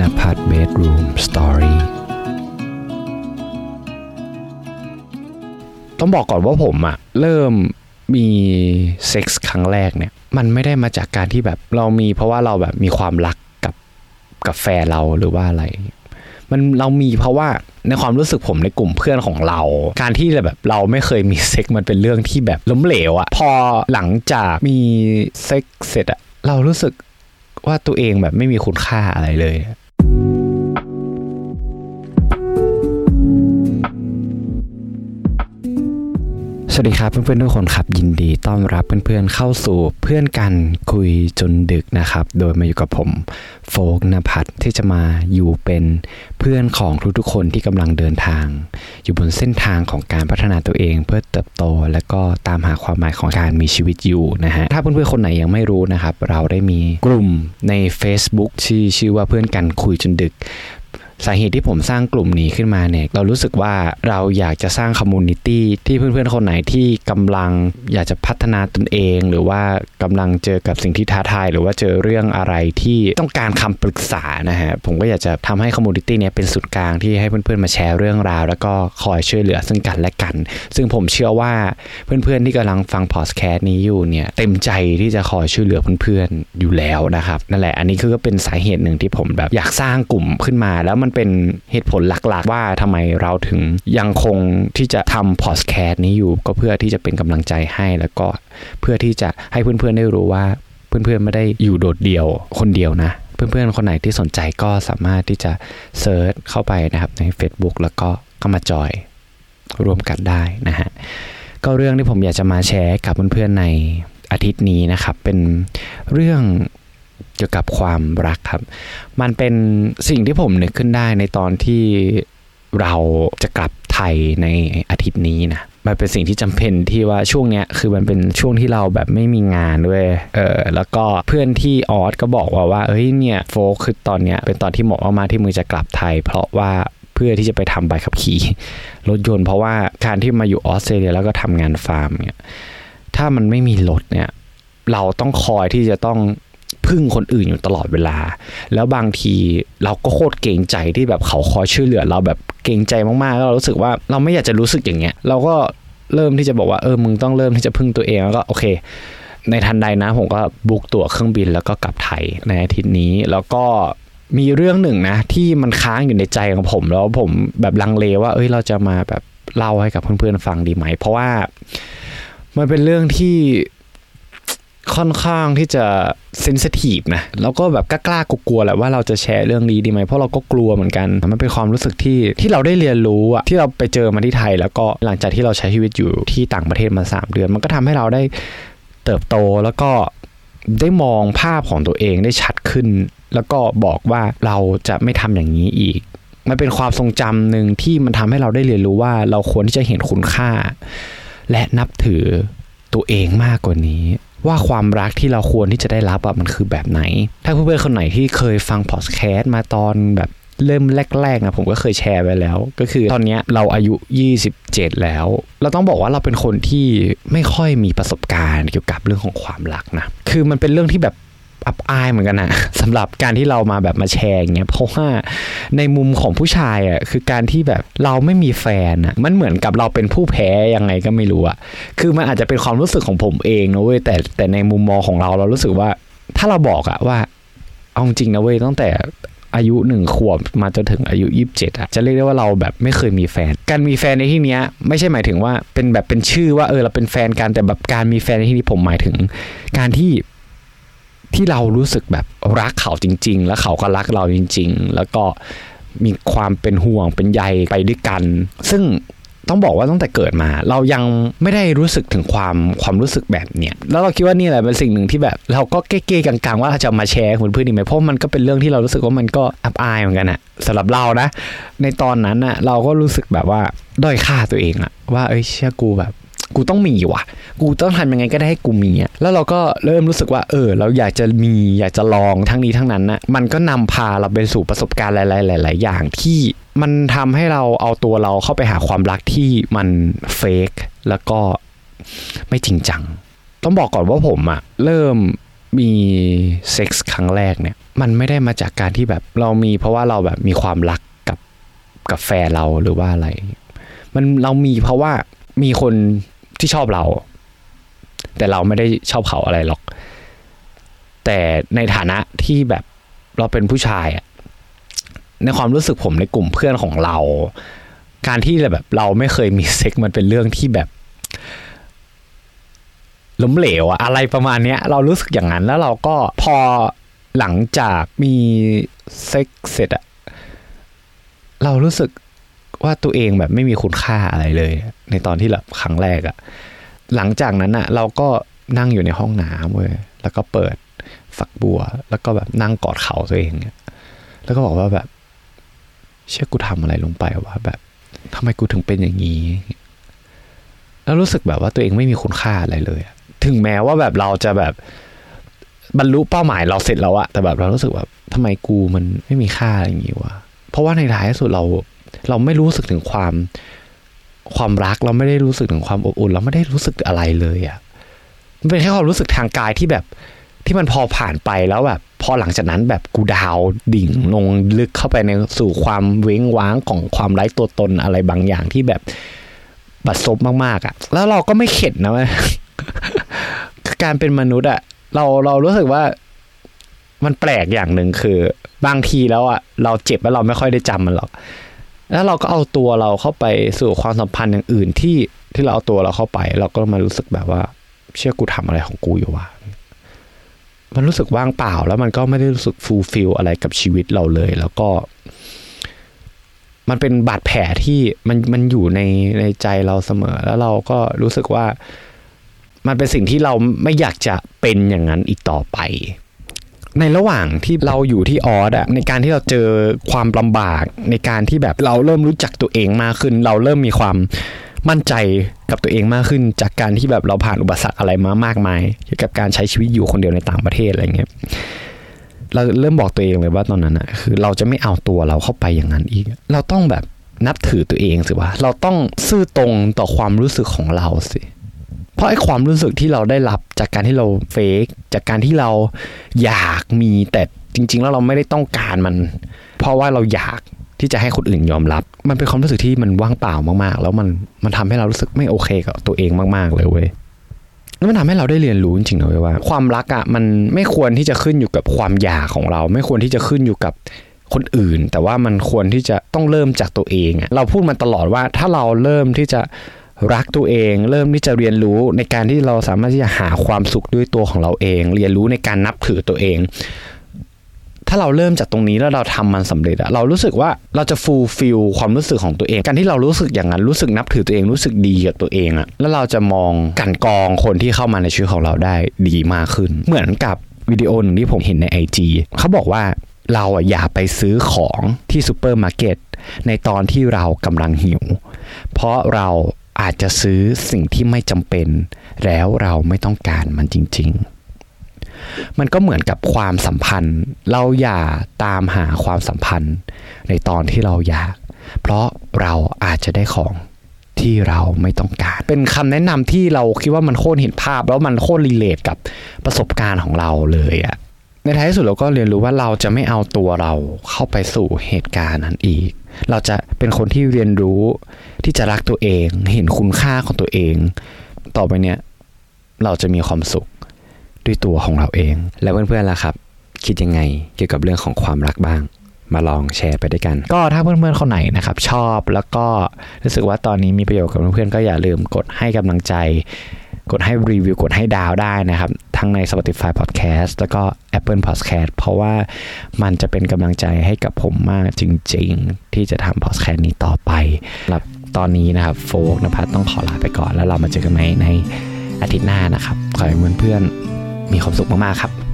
นภัทร bedroom story ต้องบอกก่อนว่าผมอะเริ่มมีเซ็กส์ครั้งแรกเนี่ย มันไม่ได้มาจากการที่แบบเรามีเพราะว่าเราแบบมีความรักกับกับแฟนเราหรือว่าอะไร มันเรามีเพราะว่าในความรู้สึกผมในกลุ่มเพื่อนของเรา การที่แบบเราไม่เคยมีเซ็กมันเป็นเรื่องที่แบบล้มเหลวอะพอหลังจากมีเซ็กเสร็จอะเรารู้สึก ว่าตัวเองแบบไม่มีคุณค่าอะไรเลย สวัสดีครับเพื่อนๆทุกคนครับยินดีต้อนรับเพื่อนๆเข้าสู่เพื่อนกันคุยจนดึกนะครับ โดยมาอยู่กับผมโฟกนภัทรที่จะมาอยู่เป็นเพื่อนของทุกๆคนที่กำลังเดินทาง อยู่บนเส้นทางของการพัฒนาตัวเองเพื่อเติบโต และก็ตามหาความหมายของการมีชีวิตอยู่นะฮะถ้าเพื่อนๆคนไหนยังไม่รู้นะครับ เราได้มีกลุ่มใน Facebook ที่ชื่อว่าเพื่อนกันคุยจนดึก สาเหตุที่ผมสร้างกลุ่มนี้ขึ้นมาเนี่ยเรารู้สึกว่าเราอยากจะสร้าง community ที่เพื่อนๆคนไหนที่กำลังอยากจะพัฒนาตนเอง หรือว่ากำลังเจอกับสิ่งที่ท้าทาย หรือว่าเจอเรื่องอะไรที่ต้องการคำปรึกษานะฮะผมก็อยากจะทำให้ community เนี้ยเป็นศูนย์กลางที่ให้เพื่อนๆมาแชร์เรื่องราว แล้วก็คอยช่วยเหลือซึ่งกันและกัน ซึ่งผมเชื่อว่าเพื่อนๆที่กำลังฟังพอดแคสต์นี้อยู่เนี่ยเต็มใจที่จะคอยช่วยเหลือเพื่อนๆอยู่แล้วนะครับนั่นแหละอันนี้คือก็เป็นสาเหตุหนึ่งที่ผมแบบอยากสร้างกลุ่มขึ้นมาแล้วมันเป็นเหตุผลหลักๆ ว่าทำไมเราถึงยังคงที่จะทำพอดแคสต์นี้อยู่ ก็เพื่อที่จะเป็นกำลังใจให้แล้วก็เพื่อที่จะให้เพื่อนๆได้รู้ว่าเพื่อนๆไม่ได้อยู่โดดเดี่ยวคนเดียวนะ เพื่อนๆคนไหนที่สนใจก็สามารถที่จะเซิร์ชเข้าไปนะครับใน Facebook แล้วก็เข้ามาจอยร่วมกันได้นะฮะก็เรื่องที่ผมอยากจะมาแชร์กับเพื่อนๆในอาทิตย์นี้นะครับ เป็นเรื่อง เกี่ยวกับความรักครับ มันเป็นสิ่งที่ผมนึกขึ้นได้ในตอนที่เราจะกลับไทยในอาทิตย์นี้นะมันเป็นสิ่งที่จำเป็นที่ว่าช่วงเนี้ยคือมันเป็นช่วงที่เราแบบไม่มีงานด้วย เออแล้วก็เพื่อนที่ออสก็บอกว่าว่าเอ้ยเนี่ยโฟกคือตอนเนี้ยเป็นตอนที่เหมาะมากๆที่มึงจะกลับไทย เพราะว่าเพื่อที่จะไปทำใบขับขี่รถยนต์เพราะว่าการที่มาอยู่ออสเตรเลียแล้วก็ทำงานฟาร์มเนี่ยถ้ามันไม่มีรถเนี่ยเราต้องคอยที่จะต้อง พึ่งคนอื่นอยู่ตลอดเวลา แล้วบางทีเราก็โคตรเกรงใจที่แบบเขาคอยช่วยเหลือ เราแบบเกรงใจมากๆแล้วเรารู้สึกว่าเราไม่อยากจะรู้สึกอย่างเงี้ย เราก็เริ่มที่จะบอกว่าเออมึงต้องเริ่มที่จะพึ่งตัวเองแล้วก็โอเค ในทันใดนะผมก็บุกตั๋วเครื่องบินแล้วก็กลับไทยในอาทิตย์นี้แล้วก็มีเรื่องหนึ่งนะที่มันค้างอยู่ในใจของผมแล้วผมแบบลังเลว่า เอ้ยเราจะมาแบบเล่าให้กับเพื่อนๆฟังดีไหม เพราะว่ามันเป็นเรื่องที่ ค่อนข้างที่จะเซนซิทีฟนะแล้วก็แบบกล้ากลัวๆแหละว่าเราจะแชร์เรื่องนี้ดีไหมเพราะเราก็กลัวเหมือนกันมันเป็นความรู้สึกที่ที่เราได้เรียนรู้อะที่เราไปเจอมาที่ไทย แล้วก็หลังจากที่เราใช้ชีวิตอยู่ที่ต่างประเทศมา 3 เดือน มันก็ทำให้เราได้เติบโตแล้วก็ได้มองภาพของตัวเองได้ชัดขึ้น แล้วก็บอกว่าเราจะไม่ทำอย่างนี้อีกมันเป็นความทรงจำหนึ่งที่มันทำให้เราได้เรียนรู้ว่าเราควรที่จะเห็นคุณค่า และนับถือตัวเองมากกว่านี้ ว่าความรักที่เราควรที่จะได้รับอะมันคือแบบไหน ถ้าเพื่อนๆคนไหนที่เคยฟังพอดแคสต์มาตอนแบบเริ่มแรกๆนะผมก็เคยแชร์ไปแล้ว ก็คือตอนนี้เราอายุ 27 แล้ว เราต้องบอกว่าเราเป็นคนที่ไม่ค่อยมีประสบการณ์เกี่ยวกับเรื่องของความรักนะ คือมันเป็นเรื่องที่แบบ อับอายเหมือนกันนะสำหรับการที่เรามาแบบมาแชร์อย่างเงี้ยเพราะว่าในมุมของผู้ชายอะคือการที่แบบเราไม่มีแฟนอะมันเหมือนกับเราเป็นผู้แพ้ยังไงก็ไม่รู้อะคือมันอาจจะเป็นความรู้สึกของผมเองนะเว้ยแต่แต่ในมุมมองของเราเรารู้สึกว่า ถ้าเราบอกอะว่าเอาจริงนะเว้ยตั้งแต่อายุหนึ่งขวบมาจนถึงอายุยี่สิบเจ็ดอะจะเรียกได้ว่าเราแบบไม่เคยมีแฟน การมีแฟนในที่เนี้ยไม่ใช่หมายถึงว่าเป็นแบบเป็นชื่อว่าเออเราเป็นแฟนกันแต่แบบการมีแฟนในที่นี้ผมหมายถึง การที่ ที่เรารู้สึกแบบรักเขาจริง ๆ แล้วเขาก็รักเราจริง ๆ แล้วก็มีความเป็นห่วงเป็นใยไปด้วยกัน ซึ่งต้องบอกว่าตั้งแต่เกิดมา เรายังไม่ได้รู้สึกถึงความความรู้สึกแบบเนี้ยแล้วเราคิดว่านี่แหละเป็นสิ่งหนึ่งที่แบบ เราก็เก้ๆกลางๆ ว่าจะมาแชร์กับเพื่อนๆดีไหมเพราะมันก็เป็นเรื่องที่เรารู้สึกว่ามันก็อับอายเหมือนกันอะสำหรับเรานะ ในตอนนั้นอะเราก็รู้สึกแบบว่าด้อยค่าตัวเองอะว่าเอ้ยเชื่อกูแบบ กูต้องมีว่ะ กูต้องทำยังไงก็ได้ให้กูมีอะแล้วเราก็เริ่มรู้สึกว่า เออ เราอยากจะมีอยากจะลองทั้งนี้ทั้งนั้นนะมันก็นำพาเราไปสู่ประสบการณ์หลายๆอย่างที่มันทำให้เราเอาตัวเราเข้าไปหาความรักที่มันเฟกแล้วก็ไม่จริงจัง ต้องบอกก่อนว่าผมอะเริ่มมีเซ็กส์ครั้งแรกเนี่ย มันไม่ได้มาจากการที่แบบเรามีเพราะว่าเราแบบมีความรักกับกับแฟนเราหรือว่าอะไร มันเรามีเพราะว่ามีคน ที่ชอบเรา แต่เราไม่ได้ชอบเขาอะไรหรอก แต่ในฐานะที่แบบเราเป็นผู้ชายอะในความรู้สึกผมในกลุ่มเพื่อนของเรา การที่แบบเราไม่เคยมีเซ็กมันเป็นเรื่องที่แบบล้มเหลวอะอะไรประมาณเนี้ย เรารู้สึกอย่างนั้นแล้วเราก็พอหลังจากมีเซ็กเสร็จอะเรารู้สึก ว่าตัวเองแบบไม่มีคุณค่าอะไรเลย ในตอนที่แบบครั้งแรกอะหลังจากนั้นอะเราก็นั่งอยู่ในห้องน้ำเว้ยแล้วก็เปิดฝักบัว แล้วก็แบบนั่งกอดเข่าตัวเองแล้วก็บอกว่าแบบ เชื่อกูทำอะไรลงไปวะแบบทำไมกูถึงเป็นอย่างนี้ แล้วรู้สึกแบบว่าตัวเองไม่มีคุณค่าอะไรเลย ถึงแม้ว่าแบบเราจะแบบบรรลุเป้าหมายเราเสร็จแล้วอะแต่แบบเรารู้สึกแบบทำไมกูมันไม่มีค่าอะไรอย่างงี้วะเพราะว่าในท้ายที่สุดเรา เราไม่รู้สึกถึงความความรักเราไม่ได้รู้สึกถึงความอบอุ่น เราไม่ได้รู้สึกอะไรเลยอะมันเป็นแค่ความรู้สึกทางกายที่แบบที่มันพอผ่านไปแล้วแบบพอหลังจากนั้นแบบกูดาวดิ่งลงลึกเข้าไปในสู่ความเว้งว้างของความไร้ตัวตนอะไรบางอย่างที่แบบบัดซบมากๆอะ่ะ แล้วเราก็ไม่เข็ดนะเว้ยการเป็นมนุษย์อะ เราเรารู้สึกว่ามันแปลกอย่างหนึ่งคือ บางทีแล้วอะ่ะ เราเจ็บแล้วเราไม่ค่อยได้จำมันหรอก แล้วเราก็เอาตัวเราเข้าไปสู่ความสัมพันธ์อย่างอื่นที่ที่เราเอาตัวเราเข้าไป เราก็มารู้สึกแบบว่า เชี่ยกูทำอะไรของกูอยู่วะมันรู้สึกว่างเปล่า แล้วมันก็ไม่ได้รู้สึก fulfill อะไรกับชีวิตเราเลย แล้วก็ มันเป็นบาดแผลที่มันมันอยู่ในในใจเราเสมอ แล้วเราก็รู้สึกว่า มันเป็นสิ่งที่เราไม่อยากจะเป็นอย่างนั้นอีกต่อไป ในระหว่างที่เราอยู่ที่ออสอะในการที่เราเจอความลำบาก ในการที่แบบเราเริ่มรู้จักตัวเองมากขึ้น เราเริ่มมีความมั่นใจกับตัวเองมากขึ้น จากการที่แบบเราผ่านอุปสรรคอะไรมามากมายเกี่ยวกับการใช้ชีวิตอยู่คนเดียวในต่างประเทศอะไรเงี้ยเราเริ่มบอกตัวเองเลยว่าตอนนั้นอะคือเราจะไม่เอาตัวเราเข้าไปอย่างนั้นอีก เราต้องแบบนับถือตัวเองสิว่าเราต้องซื่อตรงต่อความรู้สึกของเราสิ เพราะไอ้ความรู้สึกที่เราได้รับจากการที่เราเฟกจากการที่เราอยากมีแต่จริง ๆ แล้วเราไม่ได้ต้องการมัน เพราะว่าเราอยากที่จะให้คนอื่นยอมรับ มันเป็นความรู้สึกที่มันว่างเปล่ามากๆ แล้วมันมันทำให้เรารู้สึกไม่โอเคกับตัวเองมากๆเลยเว้ยแล้วมันทำให้เราได้เรียนรู้จริงๆนะเว้ยว่า ความรักอะ่ะมันไม่ควรที่จะขึ้นอยู่กับความอยากของเรา ไม่ควรที่จะขึ้นอยู่กับคนอื่น แต่ว่ามันควรที่จะต้องเริ่มจากตัวเองอะเราพูดมาตลอดว่าถ้าเราเริ่มที่จะ รักตัวเอง เริ่มที่จะเรียนรู้ในการที่เราสามารถที่จะหาความสุขด้วยตัวของเราเอง เรียนรู้ในการนับถือตัวเอง ถ้าเราเริ่มจากตรงนี้แล้วเราทำมันสำเร็จอะเรารู้สึกว่าเราจะฟูลฟิลความรู้สึกของตัวเอง การที่เรารู้สึกอย่างนั้นรู้สึกนับถือตัวเองรู้สึกดีกับตัวเองอะแล้วเราจะมองกลั่นกรองคนที่เข้ามาในชีวิตของเราได้ดีมากขึ้น เหมือนกับวิดีโอหนึ่งที่ผมเห็นใน IG เขาบอกว่าเราอะอย่าไปซื้อของที่ซูเปอร์มาร์เก็ตในตอนที่เรากำลังหิว เพราะเรา อาจจะซื้อสิ่งที่ไม่จำเป็น แล้วเราไม่ต้องการมันจริง ๆ มันก็เหมือนกับความสัมพันธ์ เราอย่าตามหาความสัมพันธ์ ในตอนที่เราอยาก เพราะเราอาจจะได้ของที่เราไม่ต้องการ เป็นคำแนะนำที่เราคิดว่ามันโคตรเห็นภาพ แล้วมันโคตรรีเลทกับประสบการณ์ของเราเลยอะ ในท้ายสุดเราก็เรียนรู้ว่าเราจะไม่เอาตัวเราเข้าไปสู่เหตุการณ์นั้นอีก เราจะเป็นคนที่เรียนรู้ที่จะรักตัวเอง เห็นคุณค่าของตัวเอง ต่อไปเนี้ยเราจะมีความสุขด้วยตัวของเราเอง แล้วเพื่อนๆล่ะครับ คิดยังไงเกี่ยวกับเรื่องของความรักบ้าง มาลองแชร์ไปด้วยกัน ก็ถ้าเพื่อนๆคนไหนนะครับชอบแล้วก็รู้สึกว่าตอนนี้มีประโยชน์กับเพื่อนๆก็อย่าลืมกดให้กำลังใจ กดให้รีวิวกดให้ดาวได้นะครับ ทั้งใน Spotify Podcast แล้วก็ Apple Podcast เพราะว่ามันจะเป็นกำลังใจให้กับผมมากจริงๆ ที่จะทำ Podcast นี้ต่อไปสำหรับตอนนี้นะครับโฟกนภัสต้องขอลาไปก่อน แล้วเรามาเจอกันไหมในอาทิตย์หน้านะครับ ขอให้เพื่อนๆมีความสุขมากๆครับ